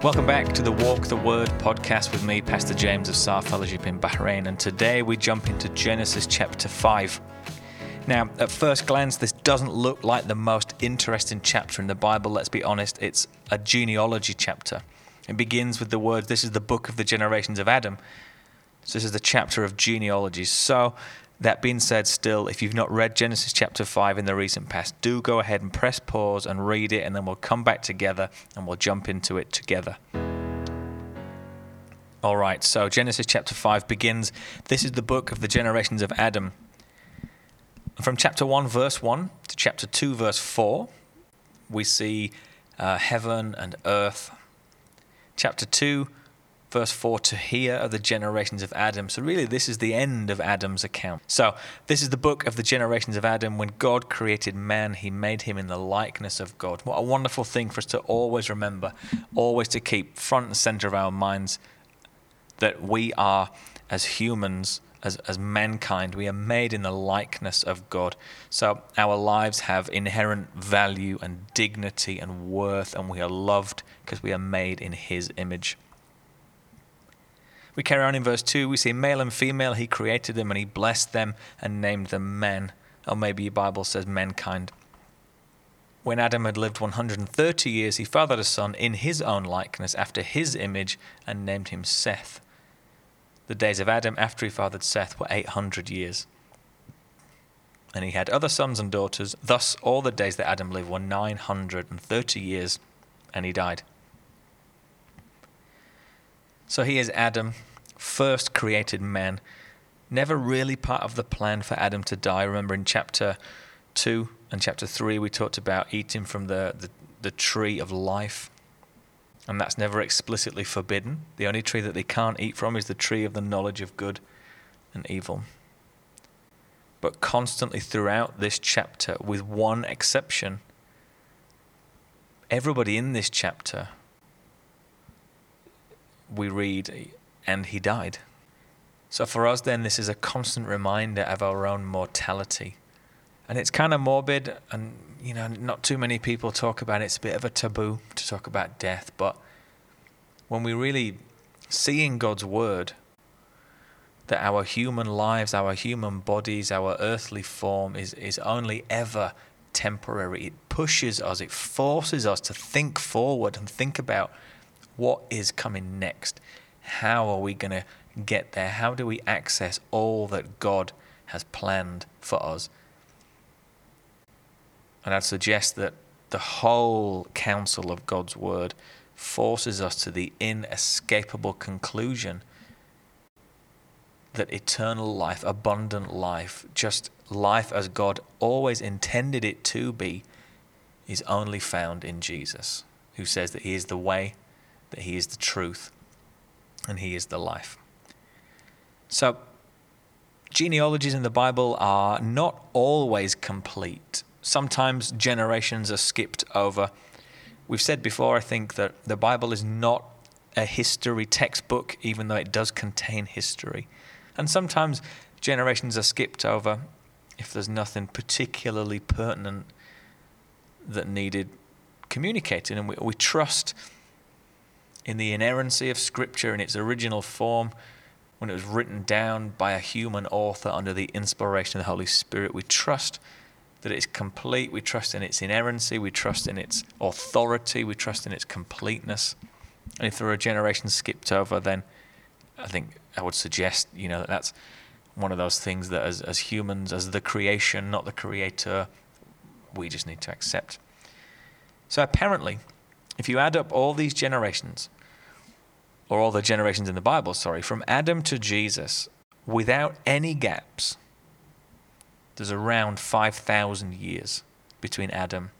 Welcome back to the Walk the Word podcast with me, Pastor James of SAR Fellowship in Bahrain, and today we jump into Genesis chapter 5. Now, at first glance, this doesn't look like the most interesting chapter in the Bible, let's be honest. It's a genealogy chapter. It begins with the words, This is the book of the generations of Adam. So, this is the chapter of genealogies. So, that being said, still, if you've not read Genesis chapter 5 in the recent past, do go ahead and press pause and read it, and then we'll come back together and we'll jump into it together. All right, so Genesis chapter 5 begins. This is the book of the generations of Adam. From chapter 1, verse 1 to chapter 2, verse 4, we see uh, heaven and earth. Chapter 2, verse 4 to hear of the generations of Adam. So, really, this is the end of Adam's account. So, this is the book of the generations of Adam. When God created man, he made him in the likeness of God. What a wonderful thing for us to always remember, always to keep front and center of our minds that we are, as humans, as, as mankind, we are made in the likeness of God. So our lives have inherent value and dignity and worth, and we are loved because we are made in His image. We carry on in verse 2. We see male and female, he created them and he blessed them and named them men. Or maybe your Bible says mankind. When Adam had lived 130 years, he fathered a son in his own likeness, after his image, and named him Seth. The days of Adam after he fathered Seth were 800 years. And he had other sons and daughters. Thus, all the days that Adam lived were 930 years, and he died. So he is Adam, first created man, never really part of the plan for Adam to die. Remember in chapter 2 and chapter 3, we talked about eating from the, the, the tree of life. And that's never explicitly forbidden. The only tree that they can't eat from is the tree of the knowledge of good and evil. But constantly throughout this chapter, with one exception, everybody in this chapter we read, and he died. So for us, then, this is a constant reminder of our own mortality. And it's kind of morbid, and, you know, not too many people talk about it. It's a bit of a taboo to talk about death. But when we really see in God's word that our human lives, our human bodies, our earthly form is, is only ever temporary, it pushes us, it forces us to think forward and think about what is coming next? How are we going to get there? How do we access all that God has planned for us? And I'd suggest that the whole counsel of God's word forces us to the inescapable conclusion that eternal life, abundant life, just life as God always intended it to be, is only found in Jesus, who says that He is the way, that He is the truth and He is the life. So, genealogies in the Bible are not always complete. Sometimes generations are skipped over. We've said before, I think, that the Bible is not a history textbook, even though it does contain history. And sometimes generations are skipped over if there's nothing particularly pertinent that needed communicating. And we, we trust in the inerrancy of Scripture in its original form, when it was written down by a human author under the inspiration of the Holy Spirit, we trust that it's complete. We trust in its inerrancy. We trust in its authority. We trust in its completeness. And if there are generations skipped over, then I think I would suggest, you know, that that's one of those things that as, as humans, as the creation, not the creator, we just need to accept. So apparently, if you add up all these generations, or all the generations in the Bible, sorry, from Adam to Jesus, without any gaps, there's around 5,000 years between Adam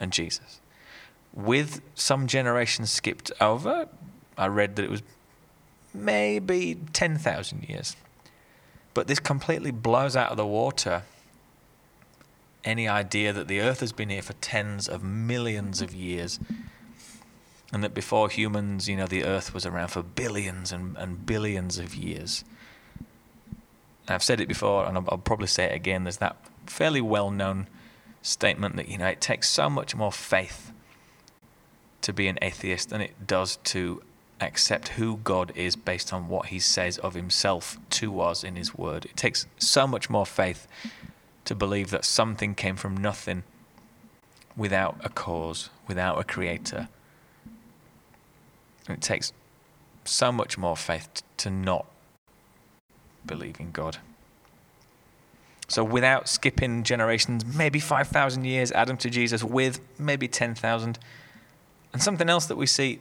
and Jesus. With some generations skipped over, I read that it was maybe 10,000 years. But this completely blows out of the water any idea that the earth has been here for tens of millions of years and that before humans, you know, the earth was around for billions and, and billions of years. I've said it before, and I'll, I'll probably say it again. There's that fairly well known statement that, you know, it takes so much more faith to be an atheist than it does to accept who God is based on what he says of himself to us in his word. It takes so much more faith to believe that something came from nothing without a cause, without a creator. It takes so much more faith to not believe in God. So, without skipping generations, maybe 5,000 years, Adam to Jesus, with maybe 10,000. And something else that we see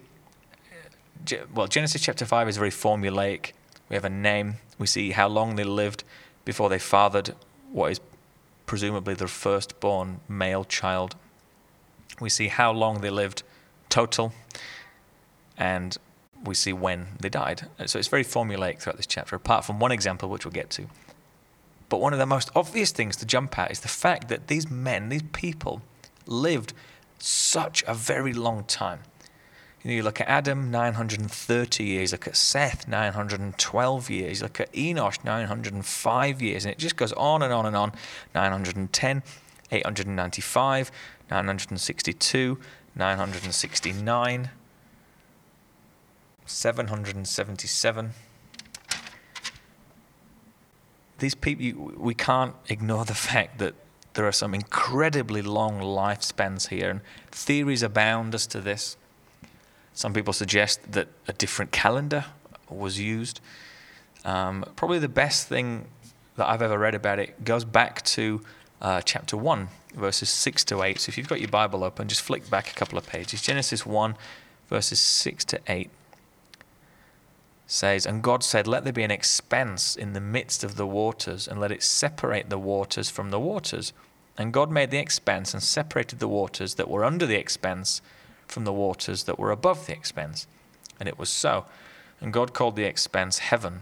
uh, well, Genesis chapter 5 is very formulaic. We have a name. We see how long they lived before they fathered what is presumably their firstborn male child. We see how long they lived total, and we see when they died. So it's very formulaic throughout this chapter, apart from one example, which we'll get to. But one of the most obvious things to jump at is the fact that these men, these people, lived such a very long time. You, know, you look at Adam, 930 years. Look at Seth, 912 years. Look at Enosh, 905 years. And it just goes on and on and on. 910, 895, 962, 969, 777. These people, we can't ignore the fact that there are some incredibly long lifespans here, and theories abound as to this. Some people suggest that a different calendar was used. Um, probably the best thing that I've ever read about it goes back to uh, chapter 1, verses 6 to 8. So if you've got your Bible open, just flick back a couple of pages. Genesis 1, verses 6 to 8 says, And God said, Let there be an expanse in the midst of the waters, and let it separate the waters from the waters. And God made the expanse and separated the waters that were under the expanse from the waters that were above the expanse. And it was so. And God called the expanse heaven.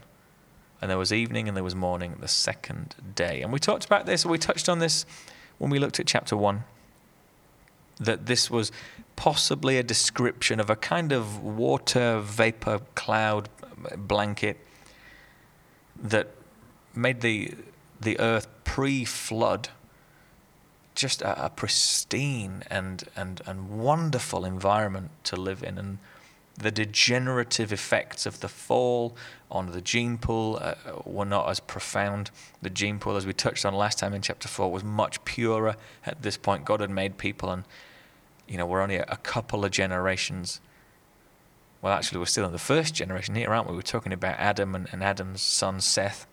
And there was evening and there was morning the second day. And we talked about this, we touched on this when we looked at chapter 1, that this was possibly a description of a kind of water vapor cloud blanket that made the, the earth pre flood just a, a, pristine and, and, and wonderful environment to live in. And the degenerative effects of the fall on the gene pool uh, were not as profound. The gene pool, as we touched on last time in chapter 4, was much purer at this point. God had made people, and you know, we're only a, a couple of generations. Well, actually, we're still in the first generation here, aren't we? We're talking about Adam and, and Adam's son Seth.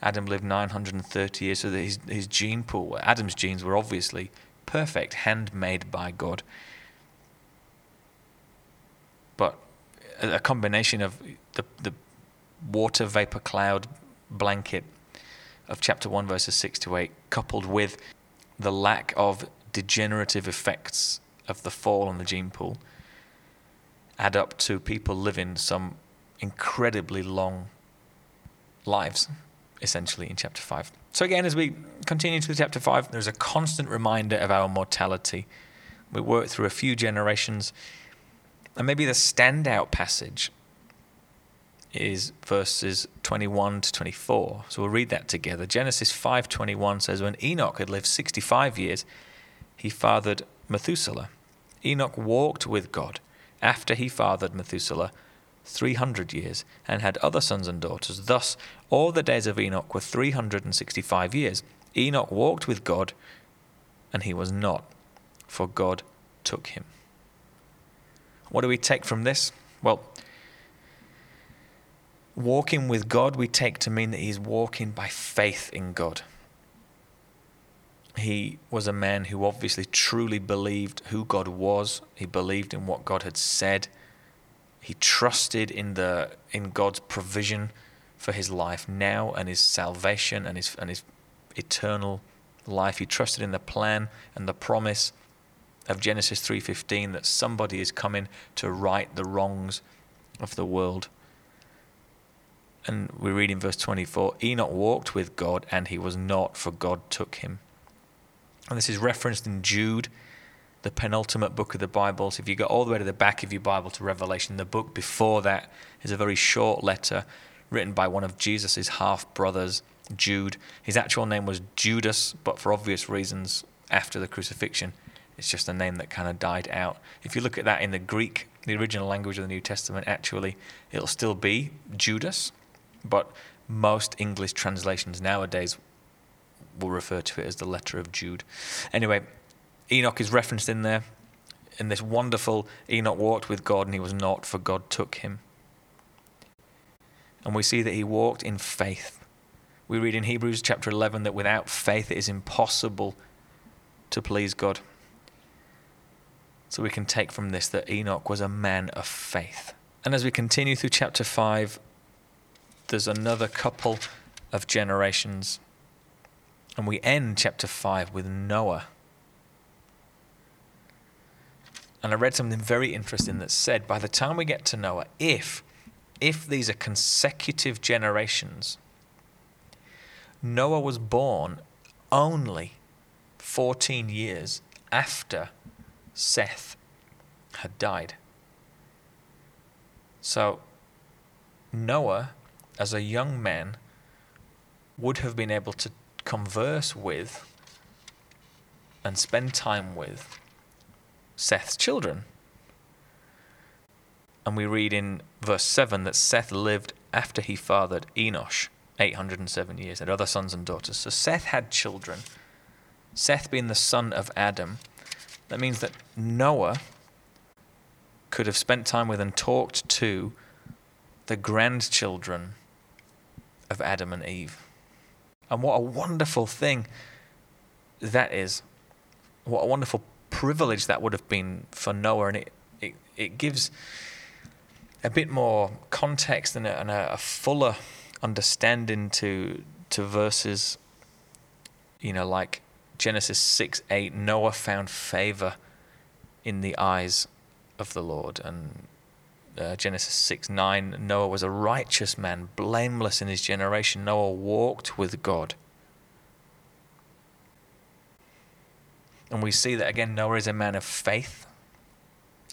Adam lived 930 years, so that his, his gene pool, Adam's genes were obviously perfect, handmade by God. But a combination of the, the water vapor cloud blanket of chapter 1, verses 6 to 8, coupled with the lack of degenerative effects of the fall on the gene pool, add up to people living some incredibly long lives essentially in chapter 5. So, again, as we continue to chapter 5, there's a constant reminder of our mortality. We work through a few generations, and maybe the standout passage is verses 21 to 24. So we'll read that together. Genesis 5:21 says when Enoch had lived 65 years, he fathered Methuselah. Enoch walked with God after he fathered Methuselah 300 years, and had other sons and daughters. Thus, all the days of Enoch were 365 years. Enoch walked with God, and he was not, for God took him. What do we take from this? Well, walking with God we take to mean that he's walking by faith in God. He was a man who obviously truly believed who God was, he believed in what God had said he trusted in the in God's provision for his life now and his salvation and his and his eternal life. He trusted in the plan and the promise of Genesis 3:15 that somebody is coming to right the wrongs of the world. And we read in verse 24, Enoch walked with God and he was not for God took him. And this is referenced in Jude the penultimate book of the Bible. So if you go all the way to the back of your Bible to Revelation, the book before that is a very short letter written by one of Jesus' half brothers, Jude. His actual name was Judas, but for obvious reasons, after the crucifixion, It's just a name that kind of died out. If you look at that in the Greek, the original language of the New Testament, actually, it'll still be Judas, but most English translations nowadays will refer to it as the letter of Jude. Anyway, Enoch is referenced in there. In this wonderful, Enoch walked with God and he was not, for God took him. And we see that he walked in faith. We read in Hebrews chapter 11 that without faith it is impossible to please God. So we can take from this that Enoch was a man of faith. And as we continue through chapter 5, there's another couple of generations. And we end chapter 5 with Noah. And I read something very interesting that said by the time we get to Noah, if if these are consecutive generations, Noah was born only 14 years after Seth had died. So, Noah, as a young man, would have been able to converse with and spend time with Seth's children. And we read in verse 7 that Seth lived after he fathered Enosh 807 years, had other sons and daughters. So Seth had children. Seth being the son of Adam, that means that Noah could have spent time with and talked to the grandchildren of Adam and Eve. And what a wonderful thing that is. What a wonderful privilege that would have been for Noah. And it, it, it gives a bit more context and a, and a, fuller understanding to to verses you know like Genesis 6 8 Noah found favor in the eyes of the Lord and uh, Genesis 6 9 Noah was a righteous man blameless in his generation. Noah walked with God. And we see that again Noah is a man of faith.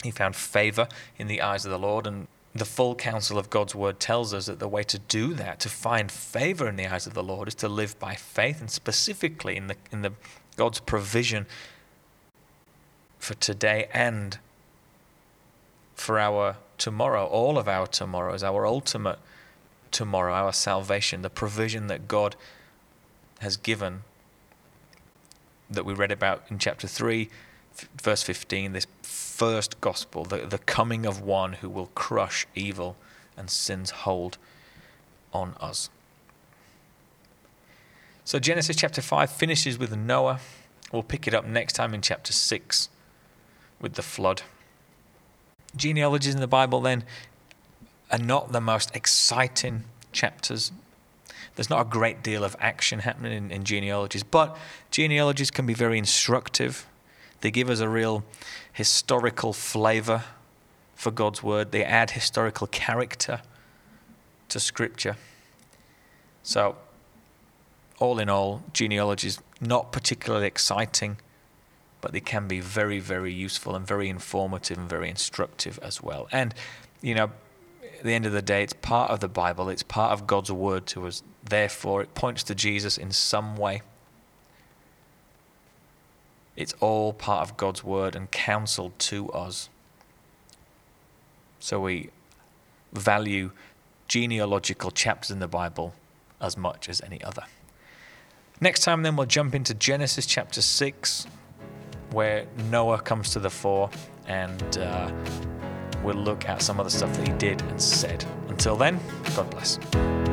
He found favor in the eyes of the Lord and the full counsel of God's word tells us that the way to do that, to find favor in the eyes of the Lord, is to live by faith, and specifically in the in the God's provision for today and for our tomorrow, all of our tomorrows, our ultimate tomorrow, our salvation, the provision that God has given that we read about in chapter 3, verse 15, this first gospel, the, the coming of one who will crush evil and sin's hold on us. So Genesis chapter 5 finishes with Noah. We'll pick it up next time in chapter 6 with the flood. Genealogies in the Bible then are not the most exciting chapters. There's not a great deal of action happening in, in genealogies, but genealogies can be very instructive. They give us a real historical flavor for God's word. They add historical character to Scripture. So, all in all, genealogy is not particularly exciting, but they can be very, very useful and very informative and very instructive as well. And, you know, at the end of the day, it's part of the Bible, it's part of God's word to us. Therefore, it points to Jesus in some way. It's all part of God's word and counsel to us. So we value genealogical chapters in the Bible as much as any other. Next time, then, we'll jump into Genesis chapter 6, where Noah comes to the fore, and uh, we'll look at some of the stuff that he did and said. Until then, God bless.